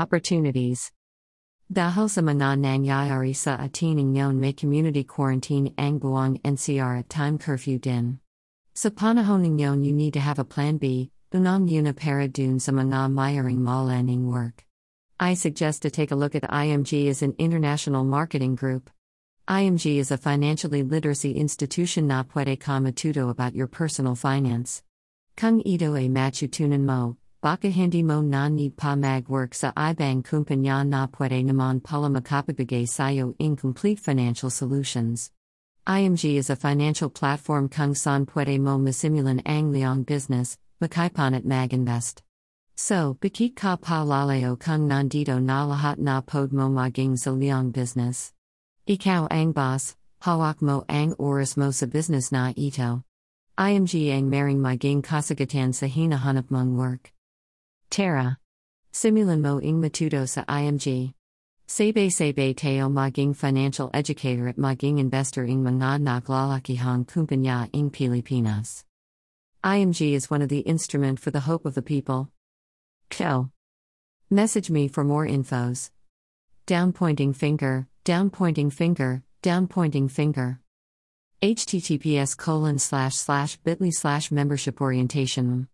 Opportunities Dahil sa mga nangyayari sa may community quarantine ang buong NCR at time curfew din. Sa panahon ngayon you need to have a plan B, unang una para dun sa mga mayaring malaning work. I suggest to take a look at IMG as an international marketing group. IMG is a financially literacy institution na puede ka matuto about your personal finance. Kung ito ay matutunan mo, baka hindi mo na need pa mag-work sa ibang kumpanya na pwede naman pala makapibigay sayo in complete financial solutions. IMG is a financial platform kung saan pwede mo masimulan ang leong business, makaipan at mag-invest. So, bikit ka pa laleo kung nandito na lahat na pod mo maging sa leong business. Ikaw ang boss, hawak mo ang oras mo sa business na ito. IMG ang maring maging kasagatan sa hinahanap mong work. Terra. Simulan mo ing matuto sa IMG. Sabe sabe teo maging financial educator at maging investor ing mga naglalakihang kumpanya ing Pilipinas. IMG is one of the instrument for the hope of the people. Ko. Message me for more infos. Down pointing finger, down pointing finger, down pointing finger. https colon slash slash bit.ly slash membership orientation